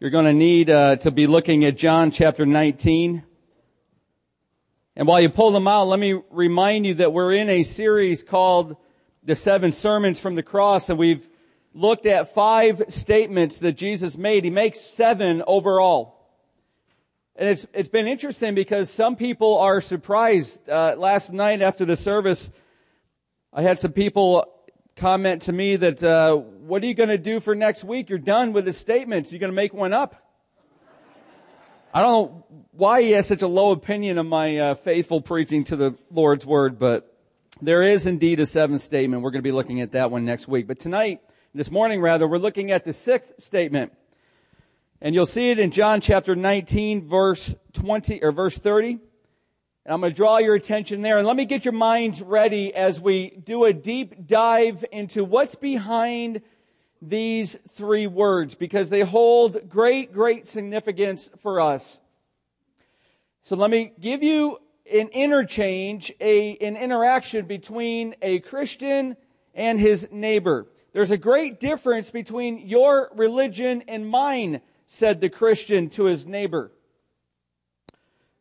You're going to need uh, to be looking at John chapter 19. And while you pull them out, let me remind you that we're in a series called The Seven Sermons from the Cross, and we've looked at five statements that Jesus made. He makes seven overall. And it's, it's been interesting because some people are surprised. Uh, last night after the service, I had some people comment to me that, uh, what are you going to do for next week? You're done with the statements. You're going to make one up. I don't know why he has such a low opinion of my uh, faithful preaching to the Lord's word, but there is indeed a seventh statement. We're going to be looking at that one next week. But tonight, this morning rather, we're looking at the sixth statement. And you'll see it in John chapter 19, verse 20, or verse 30. And I'm going to draw your attention there. And let me get your minds ready as we do a deep dive into what's behind these three words because they hold great, great significance for us. So let me give you an interchange, a, an interaction between a Christian and his neighbor. There's a great difference between your religion and mine, said the Christian to his neighbor.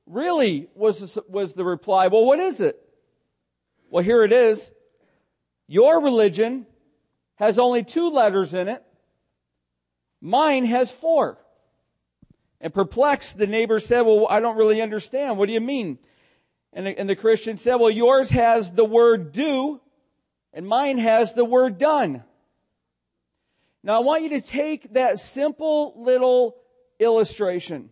Really, was, was the reply. Well, what is it? Well, here it is. Your religion has only two letters in it. Mine has four. And perplexed, the neighbor said, Well, I don't really understand. What do you mean? And the, and the Christian said, Well, yours has the word do, and mine has the word done. Now, I want you to take that simple little illustration.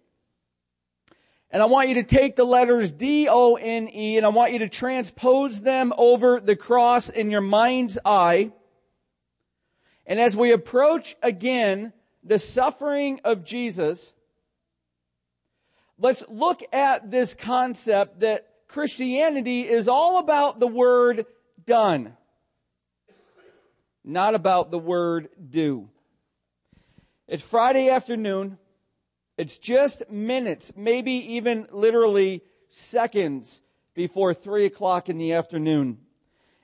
And I want you to take the letters D, O, N, E, and I want you to transpose them over the cross in your mind's eye. And as we approach again the suffering of Jesus, let's look at this concept that Christianity is all about the word done not about the word do. It's Friday afternoon. It's just minutes, maybe even literally seconds before three o'clock in the afternoon.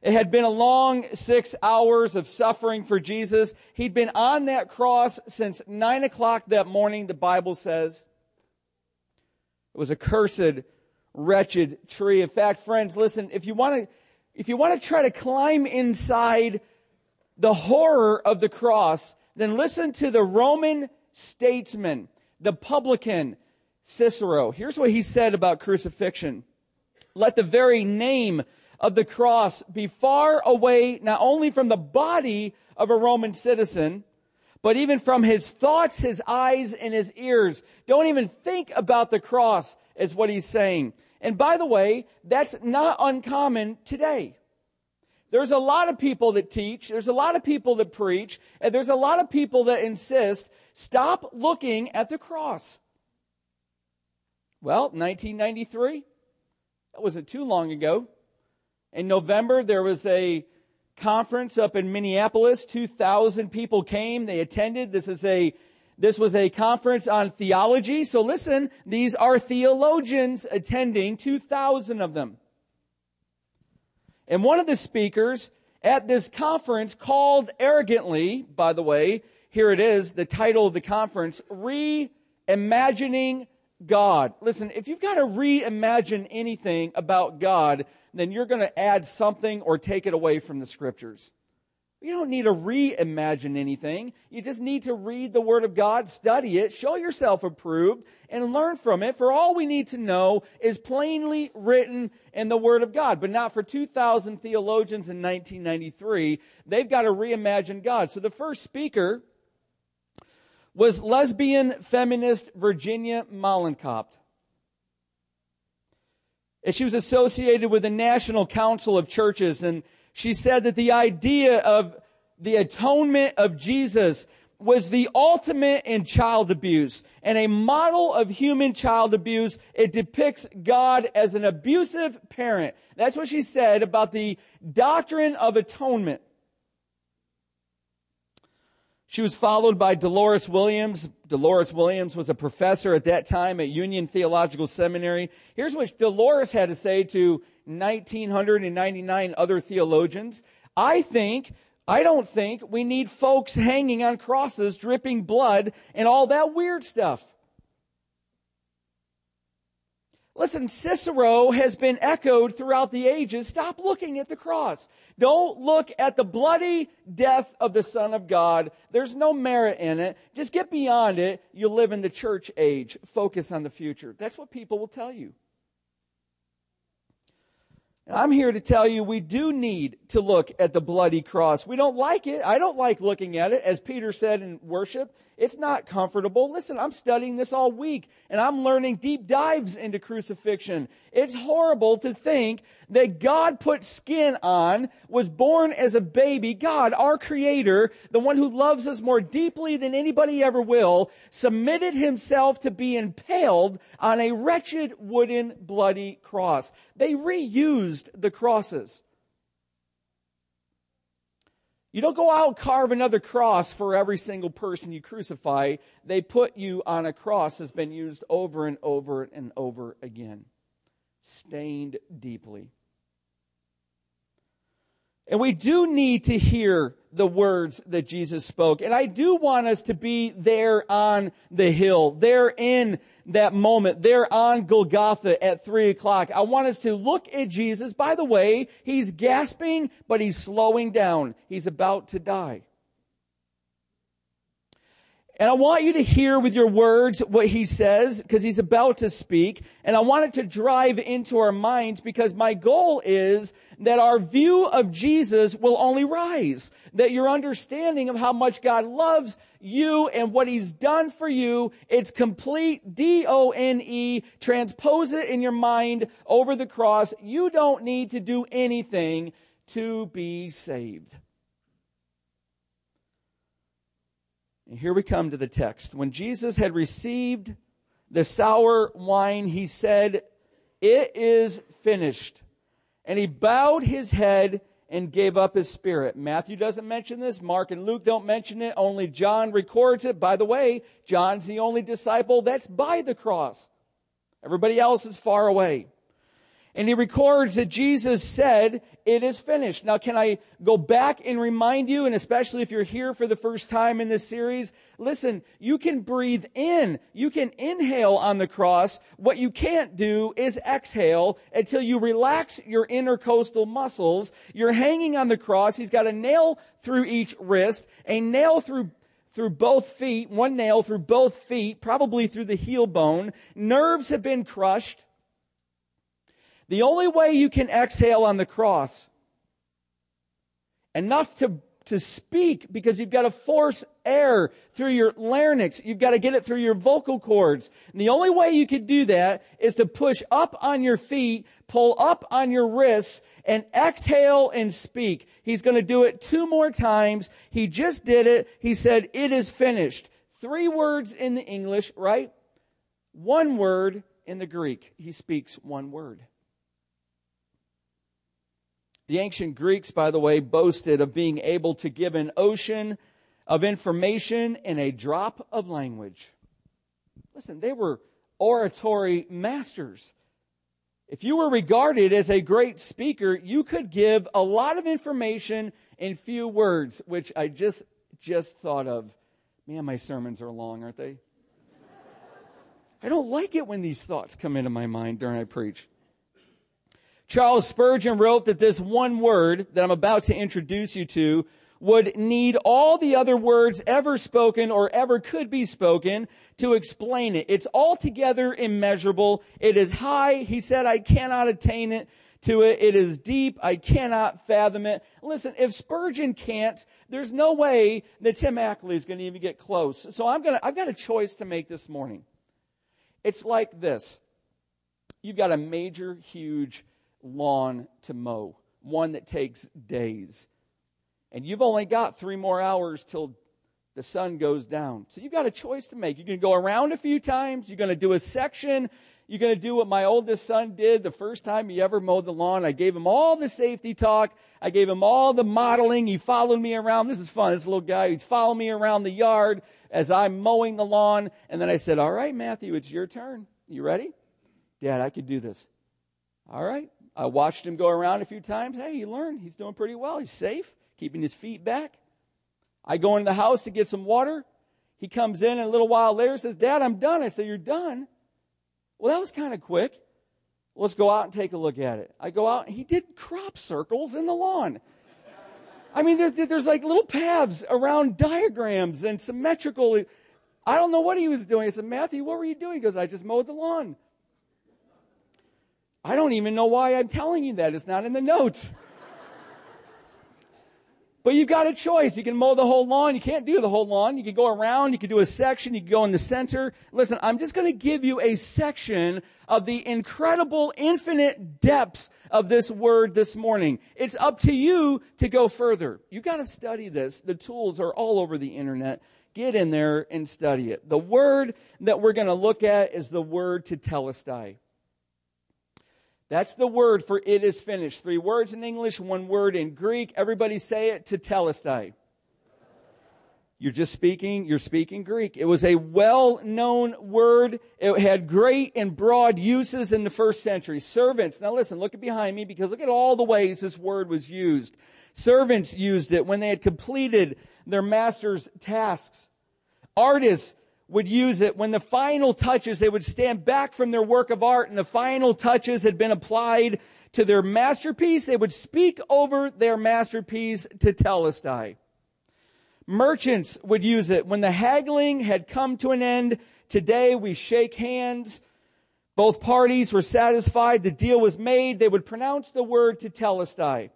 It had been a long six hours of suffering for Jesus. He'd been on that cross since nine o'clock that morning, the Bible says. It was a cursed, wretched tree. In fact, friends, listen, if you want to, if you want to try to climb inside the horror of the cross, then listen to the Roman statesman, the publican Cicero. Here's what he said about crucifixion. Let the very name of the cross be far away, not only from the body of a Roman citizen, but even from his thoughts, his eyes, and his ears. Don't even think about the cross, is what he's saying. And by the way, that's not uncommon today. There's a lot of people that teach, there's a lot of people that preach, and there's a lot of people that insist stop looking at the cross. Well, 1993, that wasn't too long ago. In November, there was a conference up in Minneapolis. 2,000 people came. They attended. This is a this was a conference on theology. So listen, these are theologians attending, 2,000 of them. And one of the speakers at this conference called arrogantly, by the way, here it is, the title of the conference, Reimagining God. Listen, if you've got to reimagine anything about God, then you're going to add something or take it away from the scriptures. You don't need to reimagine anything. You just need to read the Word of God, study it, show yourself approved, and learn from it. For all we need to know is plainly written in the Word of God. But not for 2,000 theologians in 1993. They've got to reimagine God. So the first speaker was lesbian feminist Virginia Mollenkott. And she was associated with the National Council of Churches and she said that the idea of the atonement of Jesus was the ultimate in child abuse and a model of human child abuse. It depicts God as an abusive parent. That's what she said about the doctrine of atonement. She was followed by Delores Williams. Delores Williams was a professor at that time at Union Theological Seminary. Here's what Delores had to say to 1999 other theologians. I think I don't think we need folks hanging on crosses, dripping blood, and all that weird stuff. Listen, Cicero has been echoed throughout the ages. Stop looking at the cross. Don't look at the bloody death of the Son of God. There's no merit in it. Just get beyond it. You'll live in the church age. Focus on the future. That's what people will tell you. And I'm here to tell you we do need to look at the bloody cross. We don't like it. I don't like looking at it. As Peter said in worship, it's not comfortable. Listen, I'm studying this all week and I'm learning deep dives into crucifixion. It's horrible to think that God put skin on, was born as a baby. God, our creator, the one who loves us more deeply than anybody ever will, submitted himself to be impaled on a wretched wooden bloody cross. They reused the crosses. You don't go out and carve another cross for every single person you crucify. They put you on a cross that's been used over and over and over again, stained deeply. And we do need to hear the words that Jesus spoke. And I do want us to be there on the hill, there in that moment, there on Golgotha at three o'clock. I want us to look at Jesus. By the way, he's gasping, but he's slowing down. He's about to die. And I want you to hear with your words what he says because he's about to speak. And I want it to drive into our minds because my goal is that our view of Jesus will only rise. That your understanding of how much God loves you and what he's done for you, it's complete D-O-N-E. Transpose it in your mind over the cross. You don't need to do anything to be saved. And here we come to the text. When Jesus had received the sour wine, he said, It is finished. And he bowed his head and gave up his spirit. Matthew doesn't mention this. Mark and Luke don't mention it. Only John records it. By the way, John's the only disciple that's by the cross. Everybody else is far away. And he records that Jesus said, it is finished. Now, can I go back and remind you, and especially if you're here for the first time in this series, listen, you can breathe in, you can inhale on the cross. What you can't do is exhale until you relax your intercostal muscles. You're hanging on the cross. He's got a nail through each wrist, a nail through through both feet, one nail through both feet, probably through the heel bone. Nerves have been crushed. The only way you can exhale on the cross, enough to, to speak, because you've got to force air through your larynx, you've got to get it through your vocal cords. And the only way you can do that is to push up on your feet, pull up on your wrists, and exhale and speak. He's going to do it two more times. He just did it. He said, It is finished. Three words in the English, right? One word in the Greek. He speaks one word. The ancient Greeks, by the way, boasted of being able to give an ocean of information in a drop of language. Listen, they were oratory masters. If you were regarded as a great speaker, you could give a lot of information in few words, which I just just thought of. Man, my sermons are long, aren't they? I don't like it when these thoughts come into my mind during I preach. Charles Spurgeon wrote that this one word that I'm about to introduce you to would need all the other words ever spoken or ever could be spoken to explain it. It's altogether immeasurable. It is high. He said, I cannot attain it to it. It is deep. I cannot fathom it. Listen, if Spurgeon can't, there's no way that Tim Ackley is going to even get close. So I'm going to, I've got a choice to make this morning. It's like this. You've got a major, huge lawn to mow, one that takes days. And you've only got three more hours till the sun goes down. So you've got a choice to make. You're going to go around a few times. You're going to do a section. You're going to do what my oldest son did the first time he ever mowed the lawn. I gave him all the safety talk. I gave him all the modeling. He followed me around. This is fun. This little guy, he'd follow me around the yard as I'm mowing the lawn. And then I said, all right, Matthew, it's your turn. You ready? Dad, I could do this. All right. I watched him go around a few times. Hey, he learned. He's doing pretty well. He's safe. keeping his feet back. I go into the house to get some water. He comes in and a little while later says, Dad, I'm done. I say, You're done? Well, that was kind of quick. Let's go out and take a look at it. I go out and he did crop circles in the lawn. I mean, there, there's like little paths around diagrams and symmetrical. I don't know what he was doing. I said, Matthew, what were you doing? He goes, I just mowed the lawn. I don't even know why I'm telling you that. It's not in the notes. But you've got a choice. You can mow the whole lawn. You can't do the whole lawn. You can go around. You can do a section. You can go in the center. Listen, I'm just going to give you a section of the incredible, infinite depths of this word this morning. It's up to you to go further. You've got to study this. The tools are all over the internet. Get in there and study it. The word that we're going to look at is the word tetelestai. That's the word for it is finished. Three words in English, one word in Greek. Everybody say it tetelestai. You're just speaking, you're speaking Greek. It was a well-known word. It had great and broad uses in the first century. Servants. Now listen, look at behind me because look at all the ways this word was used. Servants used it when they had completed their master's tasks. Artists would use it when the final touches, they would stand back from their work of art and the final touches had been applied to their masterpiece. They would speak over their masterpiece tetelestai. Merchants would use it when the haggling had come to an end. Today we shake hands. Both parties were satisfied. The deal was made. They would pronounce the word tetelestai.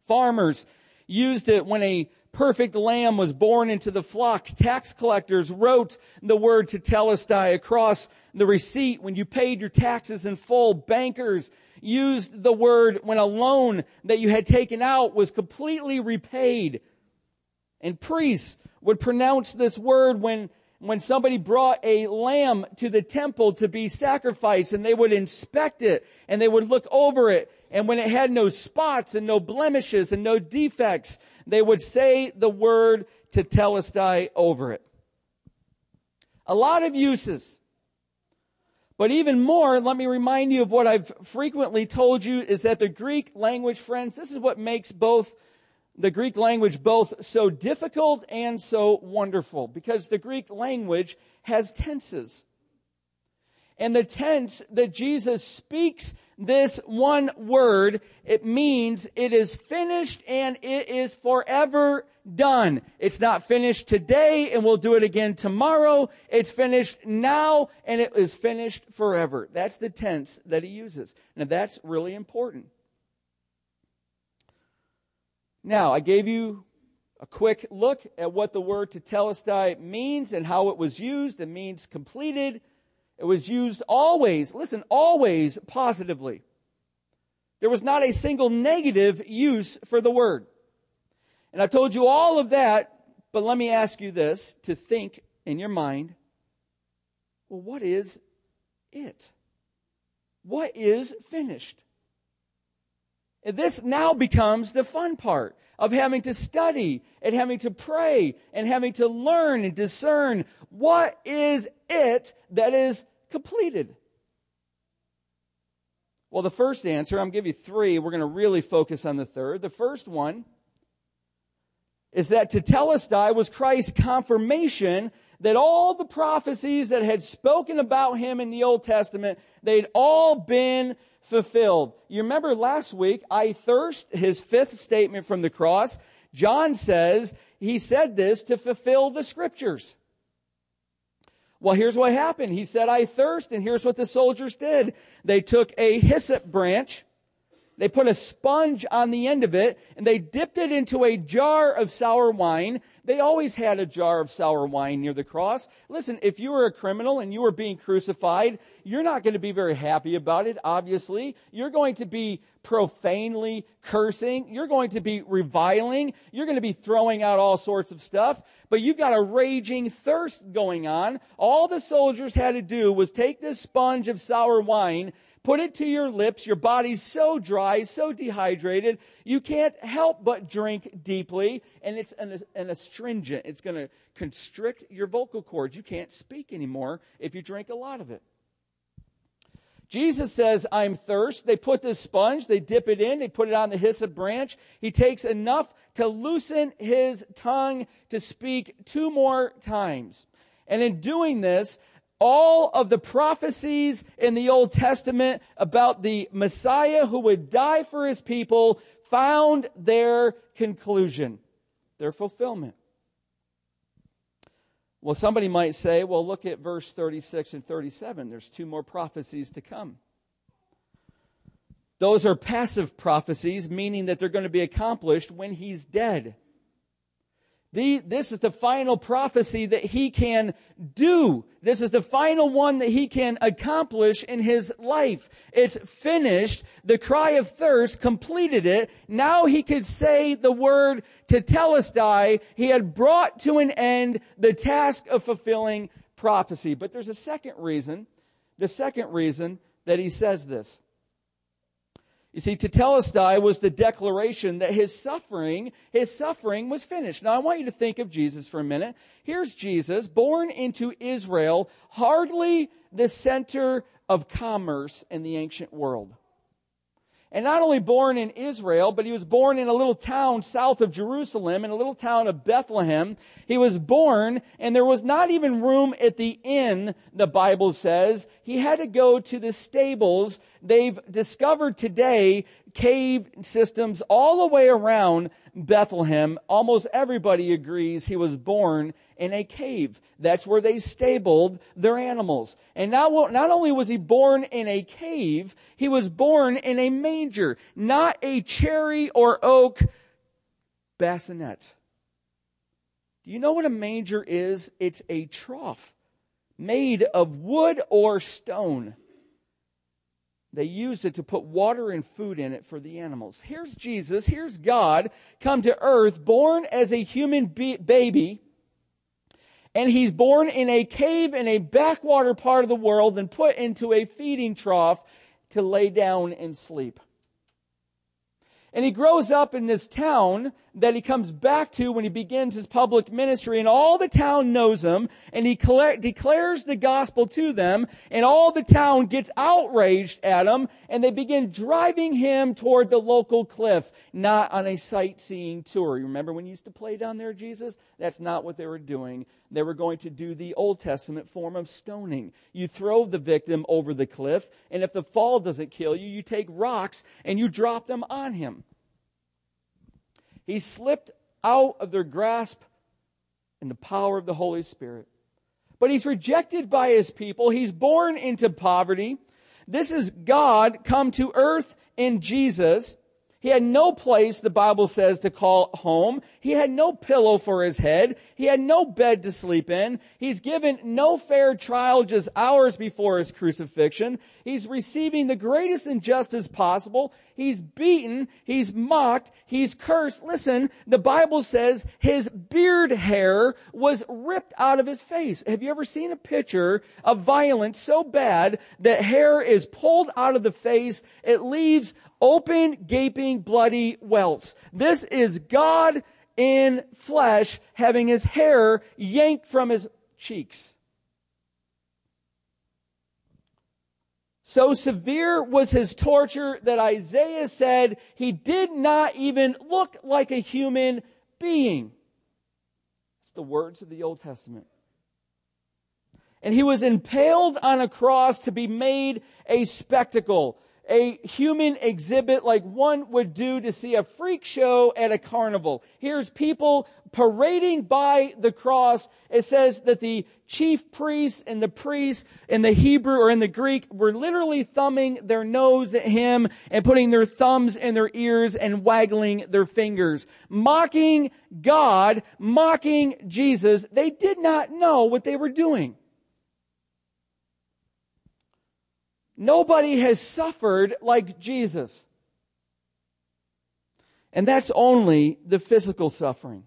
Farmers used it when a perfect lamb was born into the flock. Tax collectors wrote the word tetelestai across the receipt when you paid your taxes in full. Bankers used the word when a loan that you had taken out was completely repaid. And priests would pronounce this word when when somebody brought a lamb to the temple to be sacrificed and they would inspect it and they would look over it and when it had no spots and no blemishes and no defects they would say the word tetelestai over it. A lot of uses. But even more, let me remind you of what I've frequently told you is that the Greek language, friends, this is what makes both the Greek language both so difficult and so wonderful because the Greek language has tenses. And the tense that Jesus speaks this one word, it means it is finished and it is forever done. It's not finished today and we'll do it again tomorrow. It's finished now and it is finished forever. That's the tense that he uses. Now that's really important. Now, I gave you a quick look at what the word tetelestai means and how it was used. It means completed. It was used always, listen, always positively. There was not a single negative use for the word. And I've told you all of that, but let me ask you this to think in your mind. Well, what is it? What is finished? And this now becomes the fun part of having to study and having to pray and having to learn and discern what is it that is completed. Well, the first answer, I'm to give you three. We're going to really focus on the third. The first one is that tetelestai was Christ's confirmation that all the prophecies that had spoken about him in the Old Testament, they'd all been fulfilled. You remember last week, I thirst, his fifth statement from the cross. John says he said this to fulfill the scriptures. Well, here's what happened. He said, I thirst, and here's what the soldiers did. They took a hyssop branch they put a sponge on the end of it and they dipped it into a jar of sour wine. They always had a jar of sour wine near the cross. Listen, if you were a criminal and you were being crucified, you're not going to be very happy about it, obviously. You're going to be profanely cursing. You're going to be reviling. You're going to be throwing out all sorts of stuff. But you've got a raging thirst going on. All the soldiers had to do was take this sponge of sour wine Put it to your lips. Your body's so dry, so dehydrated, you can't help but drink deeply. And it's an, an astringent. It's going to constrict your vocal cords. You can't speak anymore if you drink a lot of it. Jesus says, I'm thirst. They put this sponge, they dip it in, they put it on the hyssop branch. He takes enough to loosen his tongue to speak two more times. And in doing this, all of the prophecies in the Old Testament about the Messiah who would die for his people found their conclusion, their fulfillment. Well, somebody might say, well, look at verse 36 and 37. There's two more prophecies to come. Those are passive prophecies, meaning that they're going to be accomplished when he's dead. The, this is the final prophecy that he can do. This is the final one that he can accomplish in his life. It's finished. The cry of thirst completed it. Now he could say the word tetelestai. He had brought to an end the task of fulfilling prophecy. But there's a second reason, the second reason that he says this. You see, tetelestai was the declaration that his suffering, his suffering was finished. Now I want you to think of Jesus for a minute. Here's Jesus, born into Israel, hardly the center of commerce in the ancient world. And not only born in Israel, but he was born in a little town south of Jerusalem, in a little town of Bethlehem. He was born, and there was not even room at the inn, the Bible says. He had to go to the stables. They've discovered today cave systems all the way around Bethlehem. Almost everybody agrees he was born in a cave. That's where they stabled their animals. And now, not only was he born in a cave, he was born in a manger, not a cherry or oak bassinet. Do you know what a manger is? It's a trough made of wood or stone. They used it to put water and food in it for the animals. Here's Jesus, here's God come to earth, born as a human be- baby, and he's born in a cave in a backwater part of the world and put into a feeding trough to lay down and sleep. And he grows up in this town that he comes back to when he begins his public ministry, and all the town knows him, and he declares the gospel to them, and all the town gets outraged at him, and they begin driving him toward the local cliff, not on a sightseeing tour. You remember when you used to play down there, Jesus? That's not what they were doing. They were going to do the Old Testament form of stoning. You throw the victim over the cliff, and if the fall doesn't kill you, you take rocks and you drop them on him. He slipped out of their grasp in the power of the Holy Spirit. But he's rejected by his people. He's born into poverty. This is God come to earth in Jesus. He had no place, the Bible says, to call home. He had no pillow for his head. He had no bed to sleep in. He's given no fair trial just hours before his crucifixion. He's receiving the greatest injustice possible. He's beaten. He's mocked. He's cursed. Listen, the Bible says his beard hair was ripped out of his face. Have you ever seen a picture of violence so bad that hair is pulled out of the face? It leaves open, gaping, bloody welts. This is God in flesh having his hair yanked from his cheeks. So severe was his torture that Isaiah said he did not even look like a human being. It's the words of the Old Testament. And he was impaled on a cross to be made a spectacle a human exhibit like one would do to see a freak show at a carnival. Here's people parading by the cross. It says that the chief priests and the priests in the Hebrew or in the Greek were literally thumbing their nose at him and putting their thumbs in their ears and waggling their fingers. Mocking God, mocking Jesus. They did not know what they were doing. Nobody has suffered like Jesus. And that's only the physical suffering.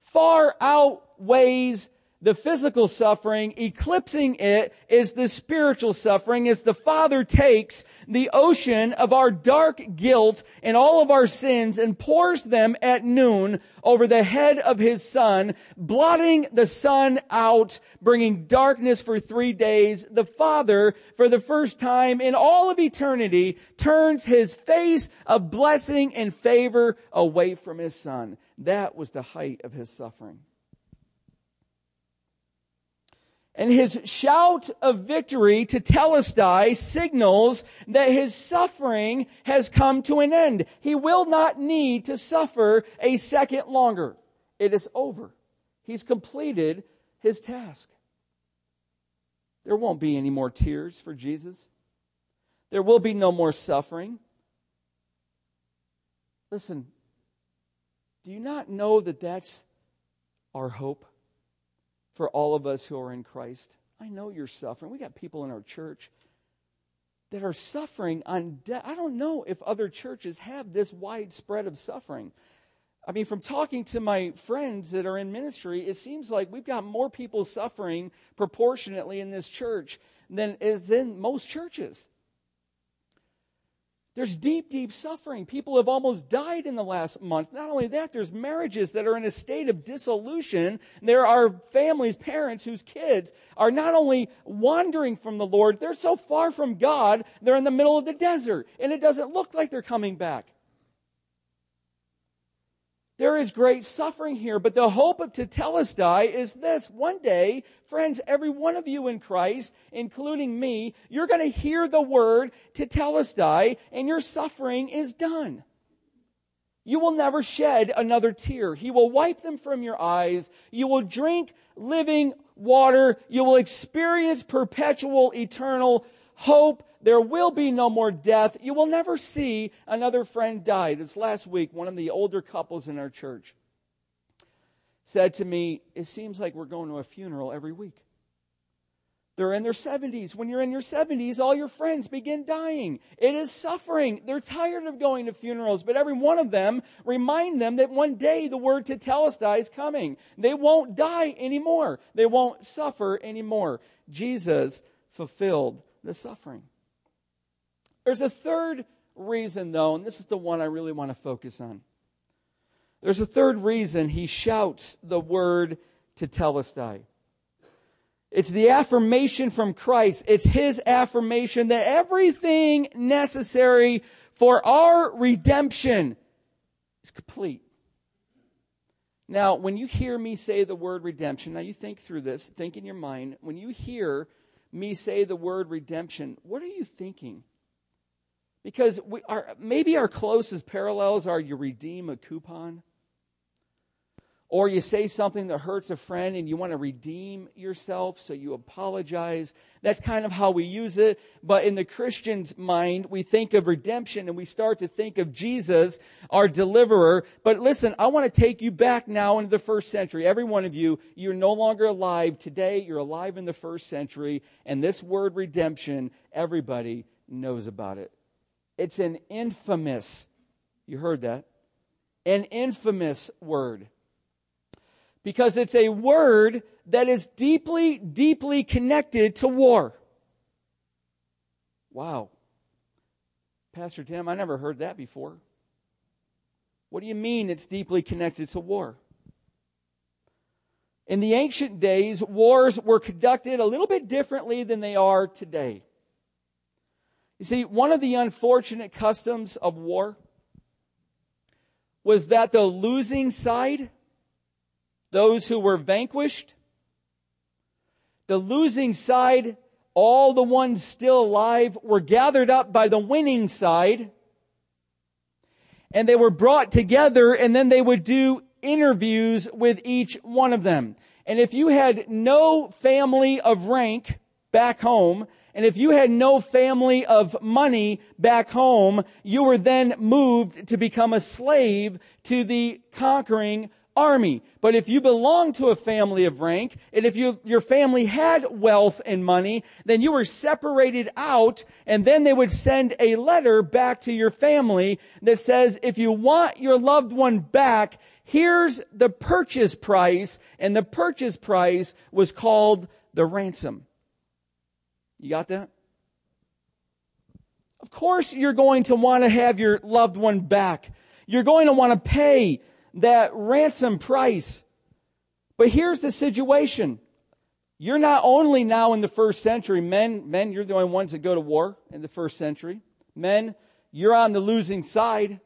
Far outweighs the physical suffering, eclipsing it is the spiritual suffering as the Father takes the ocean of our dark guilt and all of our sins and pours them at noon over the head of His Son, blotting the sun out, bringing darkness for three days. The Father, for the first time in all of eternity, turns His face of blessing and favor away from His Son. That was the height of His suffering. And his shout of victory tetelestai signals that his suffering has come to an end. He will not need to suffer a second longer. It is over. He's completed his task. There won't be any more tears for Jesus. There will be no more suffering. Listen, do you not know that that's our hope? For all of us who are in Christ. I know you're suffering. We got people in our church that are suffering on. I don't know if other churches have this widespread of suffering. I mean, from talking to my friends that are in ministry, it seems like we've got more people suffering proportionately in this church than is in most churches. There's deep, deep suffering. People have almost died in the last month. Not only that, there's marriages that are in a state of dissolution. There are families, parents whose kids are not only wandering from the Lord, they're so far from God, they're in the middle of the desert, and it doesn't look like they're coming back. There is great suffering here, but the hope of Tetelestai is this. One day, friends, every one of you in Christ, including me, you're going to hear the word Tetelestai, and your suffering is done. You will never shed another tear. He will wipe them from your eyes. You will drink living water. You will experience perpetual, eternal hope there will be no more death. You will never see another friend die. This last week, one of the older couples in our church said to me, It seems like we're going to a funeral every week. They're in their 70s. When you're in your 70s, all your friends begin dying. It is suffering. They're tired of going to funerals, but every one of them remind them that one day the word tetelestai is coming. They won't die anymore. They won't suffer anymore. Jesus fulfilled the suffering. There's a third reason, though, and this is the one I really want to focus on. There's a third reason he shouts the word tetelestai. It's the affirmation from Christ. It's his affirmation that everything necessary for our redemption is complete. Now, when you hear me say the word redemption, now you think through this, think in your mind. When you hear me say the word redemption, what are you thinking? Because we are, maybe our closest parallels are you redeem a coupon, or you say something that hurts a friend and you want to redeem yourself, so you apologize. That's kind of how we use it. But in the Christian's mind, we think of redemption and we start to think of Jesus, our deliverer. But listen, I want to take you back now into the first century. Every one of you, you're no longer alive today. You're alive in the first century. And this word redemption, everybody knows about it. It's an infamous, you heard that, an infamous word. Because it's a word that is deeply, deeply connected to war. Wow. Pastor Tim, I never heard that before. What do you mean it's deeply connected to war? In the ancient days, wars were conducted a little bit differently than they are today. You see, one of the unfortunate customs of war was that the losing side, those who were vanquished, the losing side, all the ones still alive, were gathered up by the winning side, and they were brought together, and then they would do interviews with each one of them. And if you had no family of rank back home, and if you had no family of money back home, you were then moved to become a slave to the conquering army. But if you belonged to a family of rank, and if you, your family had wealth and money, then you were separated out, and then they would send a letter back to your family that says, if you want your loved one back, here's the purchase price, and the purchase price was called the ransom. You got that? Of course, you're going to want to have your loved one back. You're going to want to pay that ransom price. But here's the situation. You're not only now in the first century, men, men, you're the only ones that go to war in the first century. Men, you're on the losing side.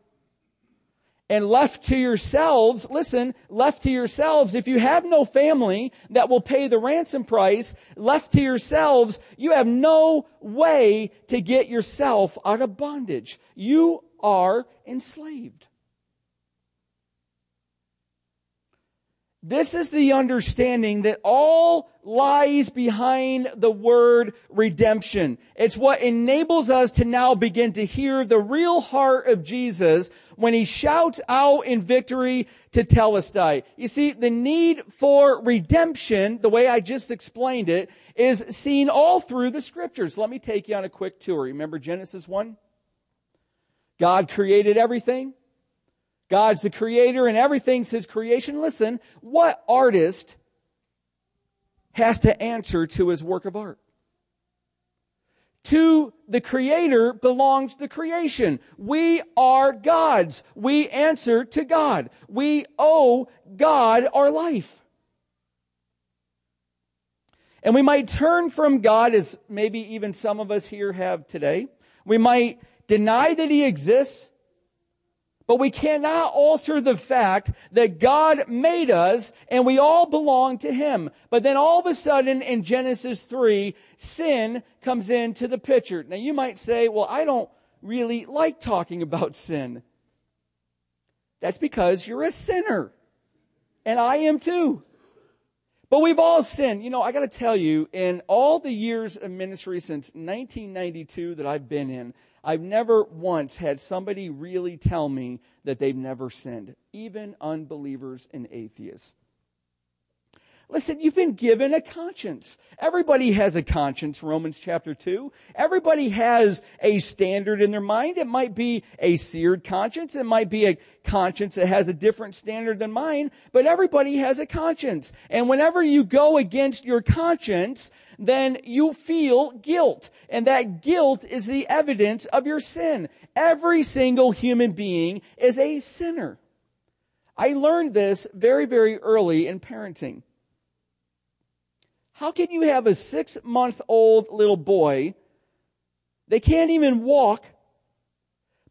And left to yourselves, listen, left to yourselves, if you have no family that will pay the ransom price, left to yourselves, you have no way to get yourself out of bondage. You are enslaved. This is the understanding that all lies behind the word redemption. It's what enables us to now begin to hear the real heart of Jesus when he shouts out in victory tetelestai. You see, the need for redemption, the way I just explained it, is seen all through the scriptures. Let me take you on a quick tour. Remember Genesis 1? God created everything. God's the creator and everything's his creation. Listen, what artist has to answer to his work of art? To the creator belongs the creation. We are God's. We answer to God. We owe God our life. And we might turn from God as maybe even some of us here have today. We might deny that he exists. But we cannot alter the fact that God made us and we all belong to Him. But then all of a sudden in Genesis 3, sin comes into the picture. Now you might say, well, I don't really like talking about sin. That's because you're a sinner. And I am too. But we've all sinned. You know, I got to tell you, in all the years of ministry since 1992 that I've been in, I've never once had somebody really tell me that they've never sinned, even unbelievers and atheists. Listen, you've been given a conscience. Everybody has a conscience, Romans chapter 2. Everybody has a standard in their mind. It might be a seared conscience. It might be a conscience that has a different standard than mine, but everybody has a conscience. And whenever you go against your conscience, then you feel guilt. And that guilt is the evidence of your sin. Every single human being is a sinner. I learned this very, very early in parenting. How can you have a six month old little boy? They can't even walk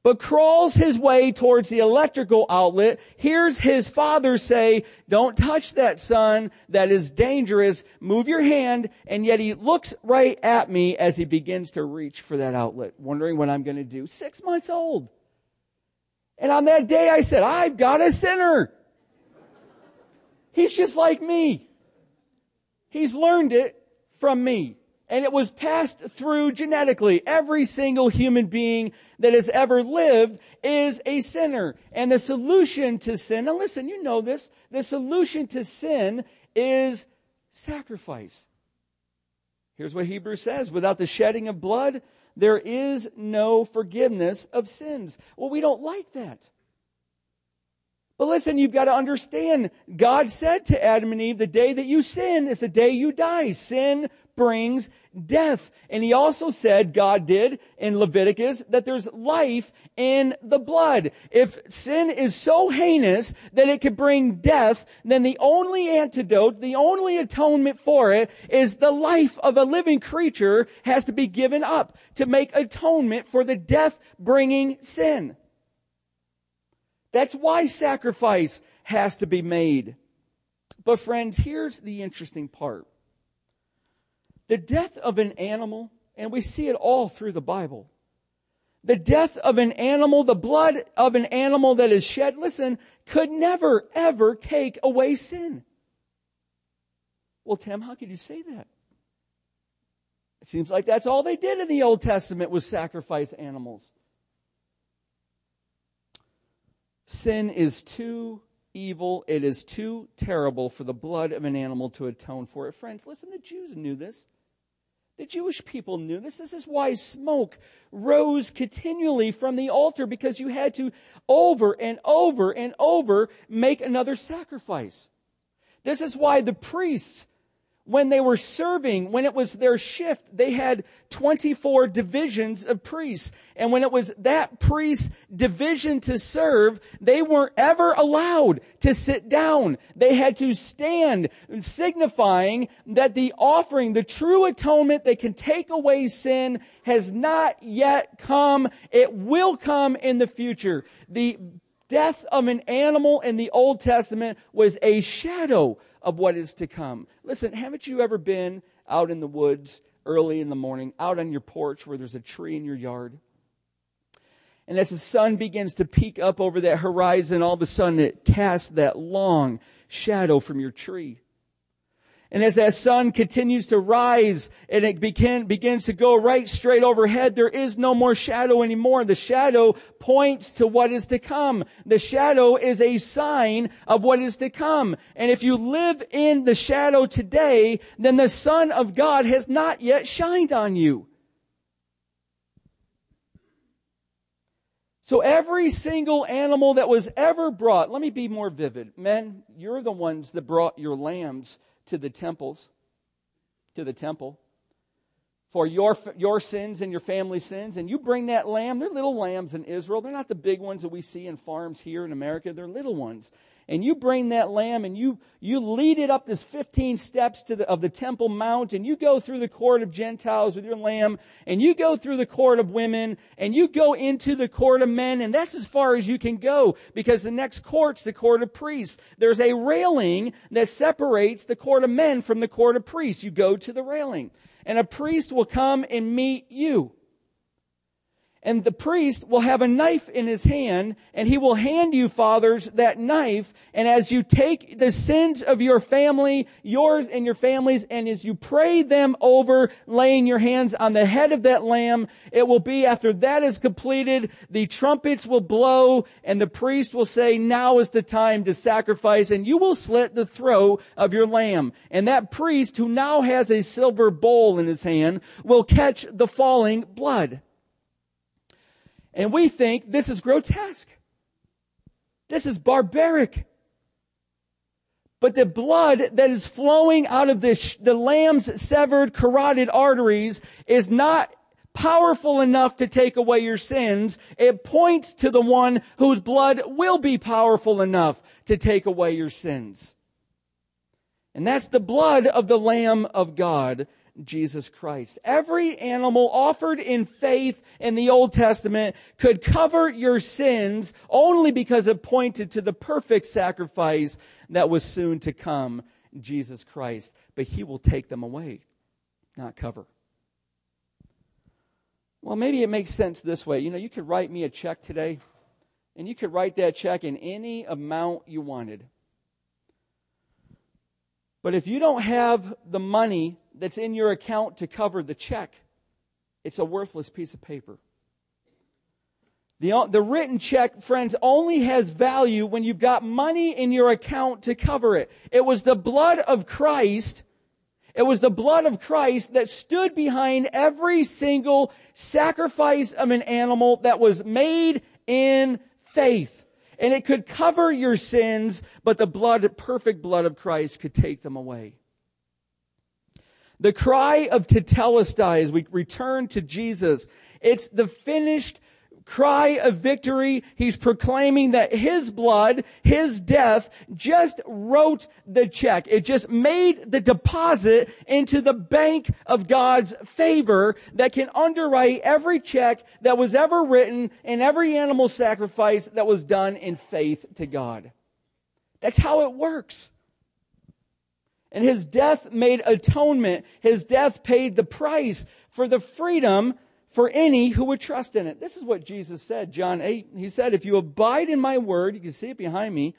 but crawls his way towards the electrical outlet, hears his father say, don't touch that son, that is dangerous, move your hand, and yet he looks right at me as he begins to reach for that outlet, wondering what I'm going to do. Six months old. And on that day I said, I've got a sinner. He's just like me. He's learned it from me and it was passed through genetically. Every single human being that has ever lived is a sinner. And the solution to sin, now listen, you know this, the solution to sin is sacrifice. Here's what Hebrews says without the shedding of blood, there is no forgiveness of sins. Well, we don't like that. But listen, you've got to understand, God said to Adam and Eve, the day that you sin is the day you die. Sin brings death. And he also said, God did in Leviticus, that there's life in the blood. If sin is so heinous that it could bring death, then the only antidote, the only atonement for it is the life of a living creature has to be given up to make atonement for the death bringing sin. That's why sacrifice has to be made. But friends, here's the interesting part. The death of an animal, and we see it all through the Bible. The death of an animal, the blood of an animal that is shed, listen, could never, ever take away sin. Well, Tim, how could you say that? It seems like that's all they did in the Old Testament was sacrifice animals. Sin is too evil, it is too terrible for the blood of an animal to atone for it. Friends, listen, the Jews knew this. The Jewish people knew this. This is why smoke rose continually from the altar because you had to over and over and over make another sacrifice. This is why the priests when they were serving, when it was their shift, they had 24 divisions of priests. And when it was that priest's division to serve, they weren't ever allowed to sit down. They had to stand, signifying that the offering, the true atonement that can take away sin has not yet come. It will come in the future. The death of an animal in the Old Testament was a shadow of what is to come. Listen, haven't you ever been out in the woods early in the morning, out on your porch where there's a tree in your yard? And as the sun begins to peek up over that horizon, all of a sudden it casts that long shadow from your tree. And as that sun continues to rise and it begin, begins to go right straight overhead, there is no more shadow anymore. The shadow points to what is to come. The shadow is a sign of what is to come. And if you live in the shadow today, then the Son of God has not yet shined on you. So every single animal that was ever brought, let me be more vivid. Men, you're the ones that brought your lambs to the temples, to the temple for your, your sins and your family's sins, and you bring that lamb. They're little lambs in Israel. They're not the big ones that we see in farms here in America. They're little ones. And you bring that lamb and you, you lead it up this 15 steps to the, of the Temple Mount, and you go through the court of Gentiles with your lamb, and you go through the court of women, and you go into the court of men, and that's as far as you can go, because the next court's the court of priests. There's a railing that separates the court of men from the court of priests. You go to the railing and a priest will come and meet you and the priest will have a knife in his hand and he will hand you fathers that knife and as you take the sins of your family yours and your families and as you pray them over laying your hands on the head of that lamb it will be after that is completed the trumpets will blow and the priest will say now is the time to sacrifice and you will slit the throat of your lamb. And that priest who now has a silver bowl in his hand will catch the falling blood and we think this is grotesque. This is barbaric. But the blood that is flowing out of the, the lamb's severed carotid arteries is not powerful enough to take away your sins. It points to the one whose blood will be powerful enough to take away your sins. And that's the blood of the Lamb of God Jesus Christ. Every animal offered in faith in the Old Testament could cover your sins only because it pointed to the perfect sacrifice that was soon to come, Jesus Christ. But he will take them away, not cover. Well, maybe it makes sense this way. You know, you could write me a check today, and you could write that check in any amount you wanted. But if you don't have the money that's in your account to cover the check, it's a worthless piece of paper. The, the written check, friends, only has value when you've got money in your account to cover it. It was the blood of Christ. It was the blood of Christ that stood behind every single sacrifice of an animal that was made in faith. And it could cover your sins, but the blood, perfect blood of Christ could take them away. The cry of Tetelestai as we return to Jesus, it's the finished cry of victory. He's proclaiming that his blood, his death just wrote the check. It just made the deposit into the bank of God's favor that can underwrite every check that was ever written and every animal sacrifice that was done in faith to God. That's how it works. And his death made atonement. His death paid the price for the freedom for any who would trust in it. This is what Jesus said, John 8. He said, If you abide in my word, you can see it behind me,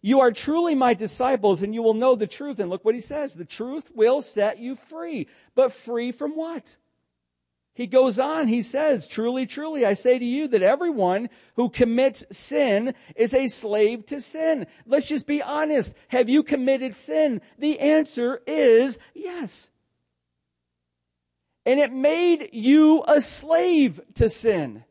you are truly my disciples and you will know the truth. And look what he says the truth will set you free. But free from what? He goes on, he says, Truly, truly, I say to you that everyone who commits sin is a slave to sin. Let's just be honest. Have you committed sin? The answer is yes. and it made you a slave to sin.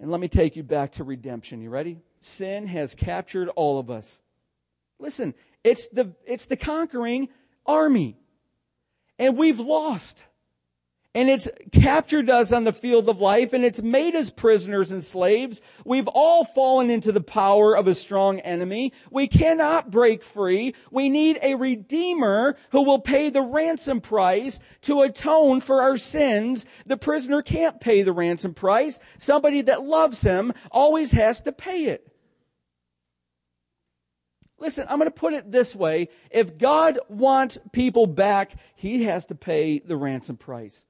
And let me take you back to redemption. You ready? Sin has captured all of us. Listen, it's the, it's the conquering army. And we've lost. And it's captured us on the field of life and it's made us prisoners and slaves. We've all fallen into the power of a strong enemy. We cannot break free. We need a redeemer who will pay the ransom price to atone for our sins. The prisoner can't pay the ransom price. Somebody that loves him always has to pay it. Listen, I'm going to put it this way. If God wants people back, he has to pay the ransom price.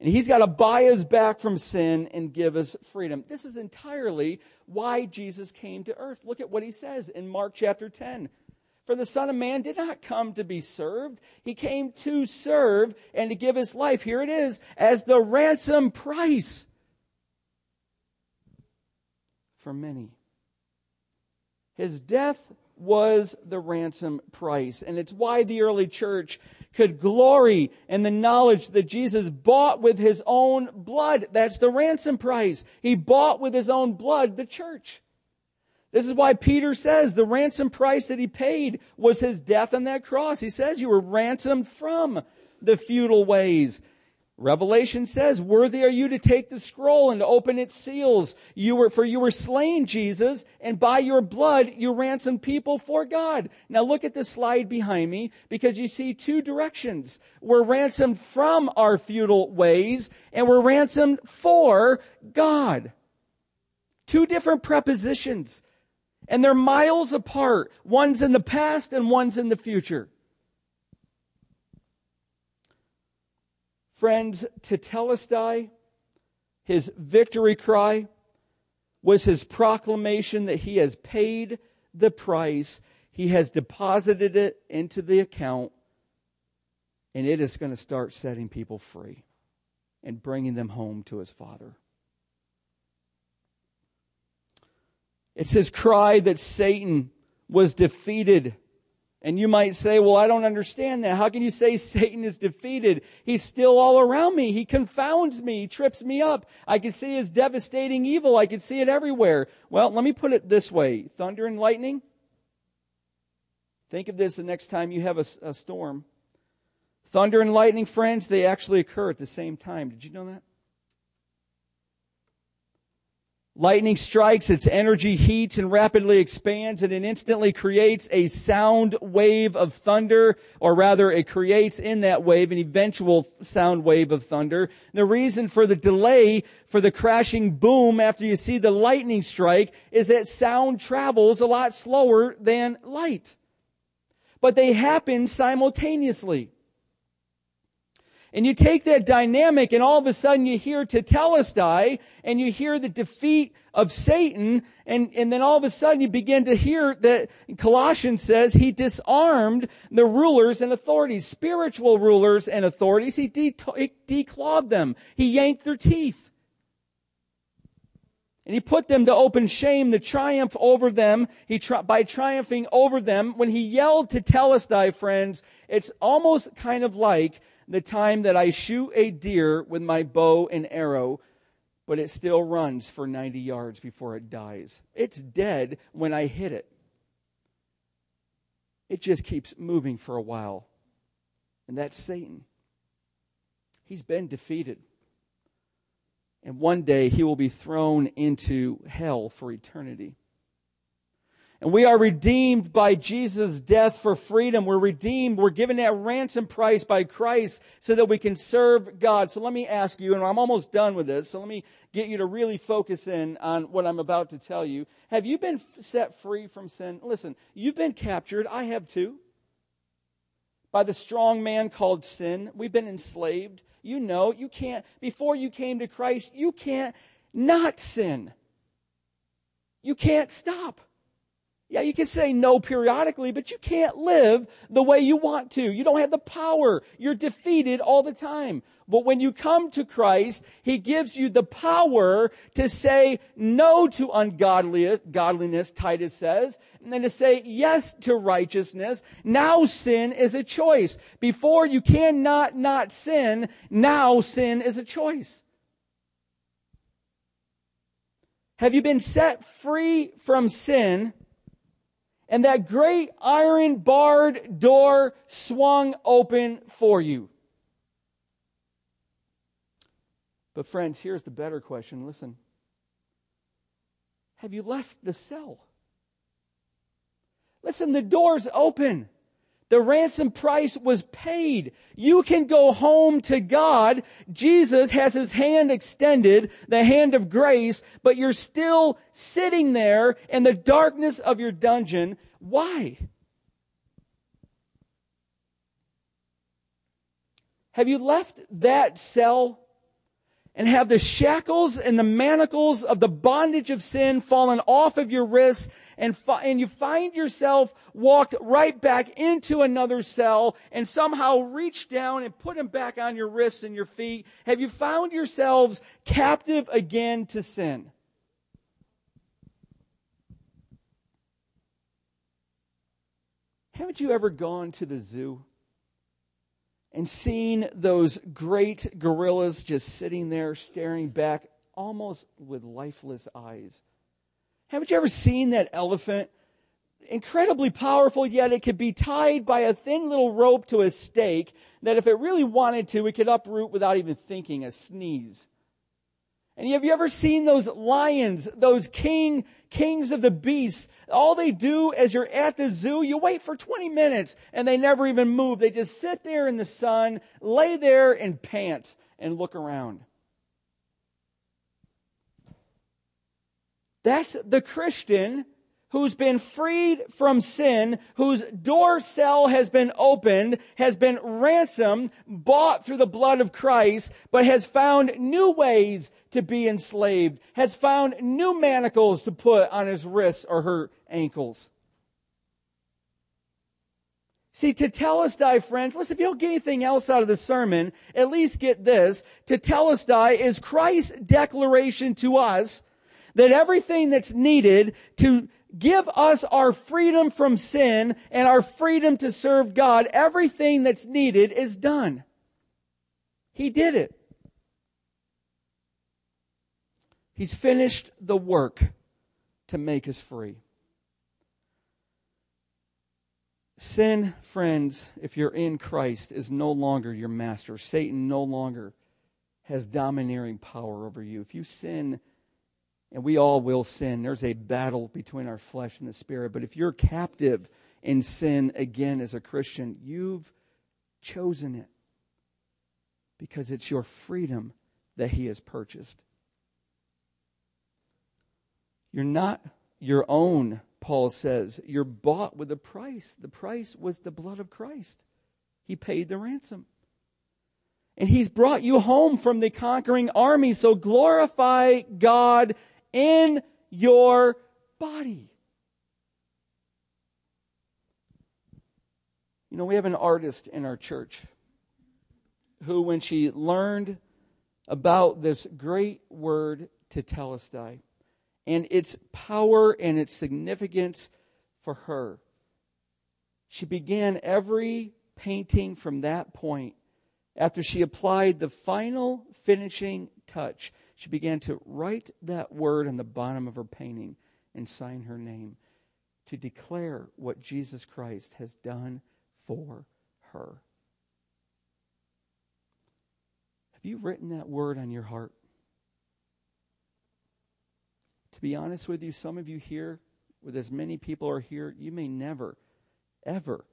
And he's got to buy us back from sin and give us freedom. This is entirely why Jesus came to earth. Look at what he says in Mark chapter 10. For the Son of Man did not come to be served. He came to serve and to give his life. Here it is, as the ransom price for many. His death was the ransom price. And it's why the early church could glory in the knowledge that Jesus bought with his own blood. That's the ransom price. He bought with his own blood the church. This is why Peter says the ransom price that he paid was his death on that cross. He says you were ransomed from the futile ways Revelation says, worthy are you to take the scroll and to open its seals. You were, for you were slain, Jesus, and by your blood you ransomed people for God. Now look at the slide behind me because you see two directions. We're ransomed from our futile ways and we're ransomed for God. Two different prepositions. And they're miles apart. One's in the past and one's in the future. Friends, to Tetelestai, his victory cry, was his proclamation that he has paid the price, he has deposited it into the account, and it is going to start setting people free and bringing them home to his Father. It's his cry that Satan was defeated and you might say, well, I don't understand that. How can you say Satan is defeated? He's still all around me. He confounds me. He trips me up. I can see his devastating evil. I can see it everywhere. Well, let me put it this way. Thunder and lightning. Think of this the next time you have a, a storm. Thunder and lightning, friends, they actually occur at the same time. Did you know that? Lightning strikes, its energy heats and rapidly expands, and it instantly creates a sound wave of thunder, or rather, it creates in that wave an eventual sound wave of thunder. The reason for the delay for the crashing boom after you see the lightning strike is that sound travels a lot slower than light. But they happen simultaneously. And you take that dynamic and all of a sudden you hear Tetelestai and you hear the defeat of Satan and, and then all of a sudden you begin to hear that Colossians says he disarmed the rulers and authorities, spiritual rulers and authorities. He, de- he declawed them. He yanked their teeth. And he put them to open shame, the triumph over them, he tri- by triumphing over them. When he yelled to Tetelestai, friends, it's almost kind of like the time that I shoot a deer with my bow and arrow, but it still runs for 90 yards before it dies. It's dead when I hit it. It just keeps moving for a while. And that's Satan. He's been defeated. And one day he will be thrown into hell for eternity. And we are redeemed by Jesus' death for freedom. We're redeemed. We're given that ransom price by Christ so that we can serve God. So let me ask you, and I'm almost done with this, so let me get you to really focus in on what I'm about to tell you. Have you been set free from sin? Listen, you've been captured. I have too. By the strong man called sin. We've been enslaved. You know, you can't, before you came to Christ, you can't not sin. You can't stop. Yeah, you can say no periodically, but you can't live the way you want to. You don't have the power. You're defeated all the time. But when you come to Christ, He gives you the power to say no to ungodliness, godliness, Titus says, and then to say yes to righteousness. Now sin is a choice. Before you cannot not sin, now sin is a choice. Have you been set free from sin? And that great iron barred door swung open for you. But, friends, here's the better question. Listen. Have you left the cell? Listen, the door's open. The ransom price was paid. You can go home to God. Jesus has his hand extended, the hand of grace, but you're still sitting there in the darkness of your dungeon. Why? Have you left that cell and have the shackles and the manacles of the bondage of sin fallen off of your wrists and, fi- and you find yourself walked right back into another cell and somehow reach down and put them back on your wrists and your feet? Have you found yourselves captive again to sin? Haven't you ever gone to the zoo? And seeing those great gorillas just sitting there staring back almost with lifeless eyes. Haven't you ever seen that elephant? Incredibly powerful, yet it could be tied by a thin little rope to a stake that if it really wanted to, it could uproot without even thinking a sneeze. And have you ever seen those lions, those king, kings of the beasts? All they do as you're at the zoo, you wait for 20 minutes and they never even move. They just sit there in the sun, lay there and pant and look around. That's the Christian who's been freed from sin, whose door cell has been opened, has been ransomed, bought through the blood of Christ, but has found new ways to be enslaved, has found new manacles to put on his wrists or her ankles. See, tetelestai, friends, listen, if you don't get anything else out of the sermon, at least get this. Tetelestai is Christ's declaration to us that everything that's needed to give us our freedom from sin and our freedom to serve God, everything that's needed is done. He did it. He's finished the work to make us free. Sin, friends, if you're in Christ, is no longer your master. Satan no longer has domineering power over you. If you sin, and we all will sin. There's a battle between our flesh and the spirit. But if you're captive in sin again as a Christian, you've chosen it because it's your freedom that He has purchased. You're not your own, Paul says. You're bought with a price. The price was the blood of Christ, He paid the ransom. And He's brought you home from the conquering army. So glorify God in your body. You know, we have an artist in our church who, when she learned about this great word to tetelestai and its power and its significance for her, she began every painting from that point after she applied the final finishing touch she began to write that word on the bottom of her painting and sign her name to declare what Jesus Christ has done for her. Have you written that word on your heart? To be honest with you, some of you here, with as many people are here, you may never, ever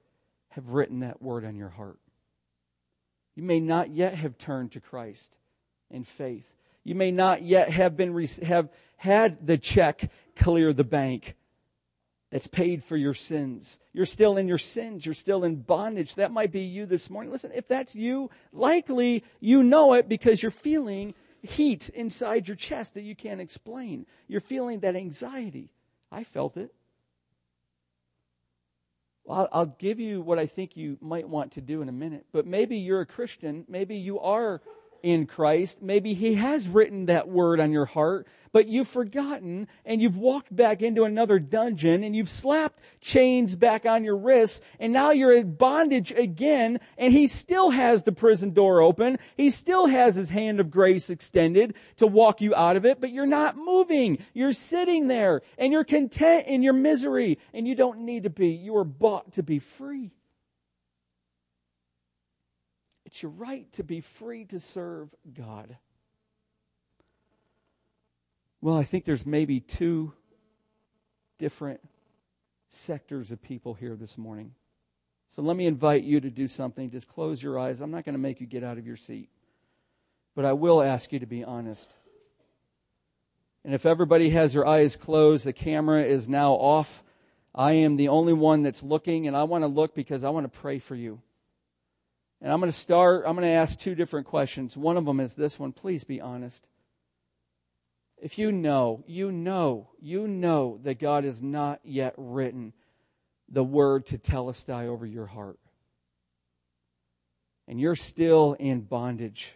have written that word on your heart. You may not yet have turned to Christ in faith. You may not yet have been have had the check clear the bank that's paid for your sins. You're still in your sins. You're still in bondage. That might be you this morning. Listen, if that's you, likely you know it because you're feeling heat inside your chest that you can't explain. You're feeling that anxiety. I felt it. I'll give you what I think you might want to do in a minute. But maybe you're a Christian. Maybe you are in Christ. Maybe He has written that word on your heart, but you've forgotten and you've walked back into another dungeon and you've slapped chains back on your wrists and now you're in bondage again and He still has the prison door open. He still has His hand of grace extended to walk you out of it, but you're not moving. You're sitting there and you're content in your misery and you don't need to be. You were bought to be free. It's your right to be free to serve God. Well, I think there's maybe two different sectors of people here this morning. So let me invite you to do something. Just close your eyes. I'm not going to make you get out of your seat, but I will ask you to be honest. And if everybody has their eyes closed, the camera is now off. I am the only one that's looking, and I want to look because I want to pray for you. And I'm going to start, I'm going to ask two different questions. One of them is this one. Please be honest. If you know, you know, you know that God has not yet written the word to tell us telestai over your heart, and you're still in bondage,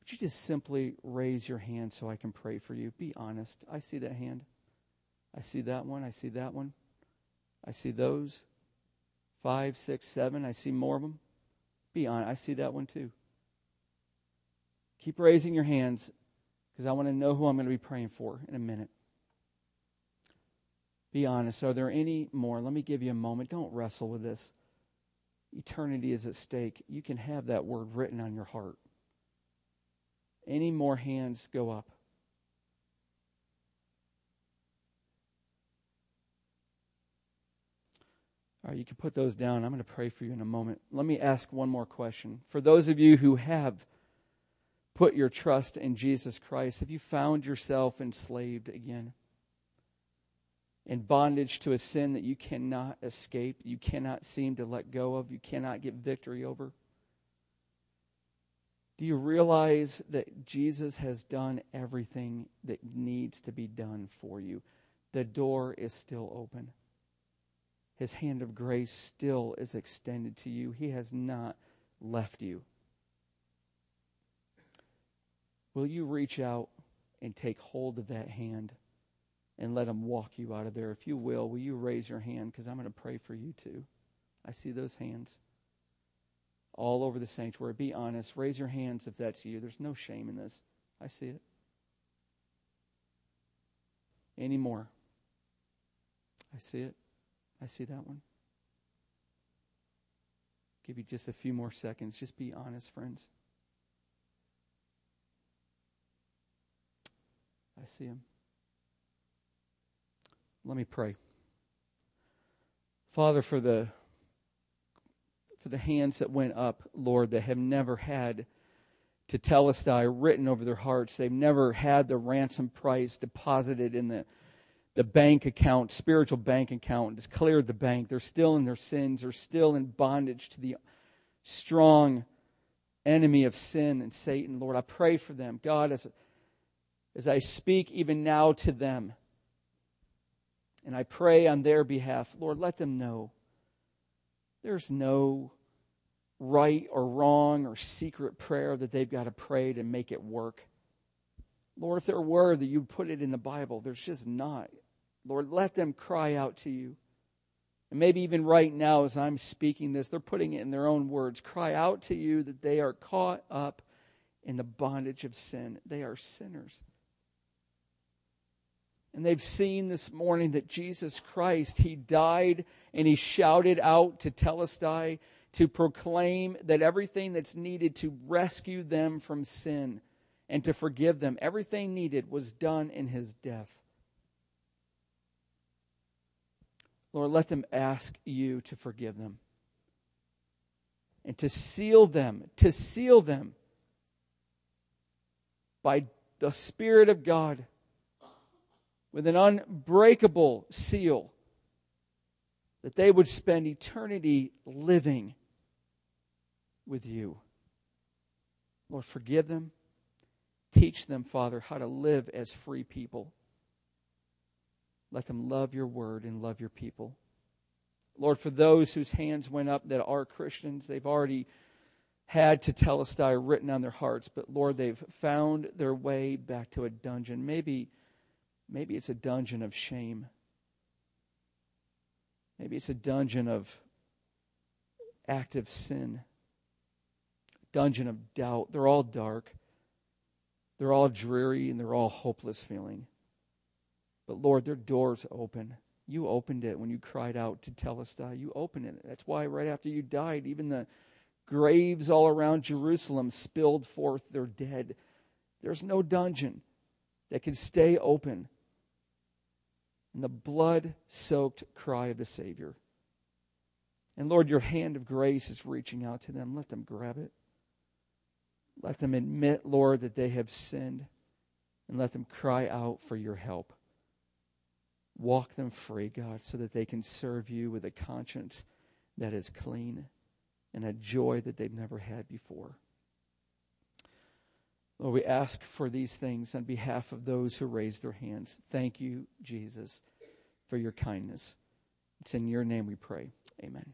would you just simply raise your hand so I can pray for you? Be honest. I see that hand. I see that one. I see that one. I see those five, six, seven. I see more of them. Be honest. I see that one too. Keep raising your hands because I want to know who I'm going to be praying for in a minute. Be honest. Are there any more? Let me give you a moment. Don't wrestle with this. Eternity is at stake. You can have that word written on your heart. Any more hands go up? All right, you can put those down. I'm going to pray for you in a moment. Let me ask one more question. For those of you who have put your trust in Jesus Christ, have you found yourself enslaved again? In bondage to a sin that you cannot escape, you cannot seem to let go of, you cannot get victory over? Do you realize that Jesus has done everything that needs to be done for you? The door is still open. His hand of grace still is extended to you. He has not left you. Will you reach out and take hold of that hand and let him walk you out of there? If you will, will you raise your hand? Because I'm going to pray for you too. I see those hands all over the sanctuary. Be honest. Raise your hands if that's you. There's no shame in this. I see it. Any more? I see it. I see that one. Give you just a few more seconds. Just be honest, friends. I see him. Let me pray. Father, for the for the hands that went up, Lord, that have never had to tetelestai written over their hearts. They've never had the ransom price deposited in the the bank account, spiritual bank account, has cleared the bank. They're still in their sins. They're still in bondage to the strong enemy of sin and Satan. Lord, I pray for them. God, as, as I speak even now to them, and I pray on their behalf, Lord, let them know there's no right or wrong or secret prayer that they've got to pray to make it work. Lord, if there were that you put it in the Bible, there's just not. Lord, let them cry out to you. And maybe even right now, as I'm speaking this, they're putting it in their own words. Cry out to you that they are caught up in the bondage of sin. They are sinners. And they've seen this morning that Jesus Christ, He died and He shouted out to Telestai to proclaim that everything that's needed to rescue them from sin and to forgive them, everything needed was done in His death. Lord, let them ask you to forgive them and to seal them, to seal them by the Spirit of God with an unbreakable seal that they would spend eternity living with you. Lord, forgive them. Teach them, Father, how to live as free people. Let them love your word and love your people. Lord, for those whose hands went up that are Christians, they've already had tetelestai written on their hearts, but Lord, they've found their way back to a dungeon. Maybe, maybe it's a dungeon of shame. Maybe it's a dungeon of active sin, dungeon of doubt. They're all dark. They're all dreary and they're all hopeless feeling. But Lord, their door's open. You opened it when you cried out to tetelestai. You opened it. That's why right after you died, even the graves all around Jerusalem spilled forth their dead. There's no dungeon that can stay open. And the blood soaked cry of the Savior. And Lord, your hand of grace is reaching out to them. Let them grab it. Let them admit, Lord, that they have sinned. And let them cry out for your help. Walk them free, God, so that they can serve you with a conscience that is clean and a joy that they've never had before. Lord, we ask for these things on behalf of those who raised their hands. Thank you, Jesus, for your kindness. It's in your name we pray. Amen.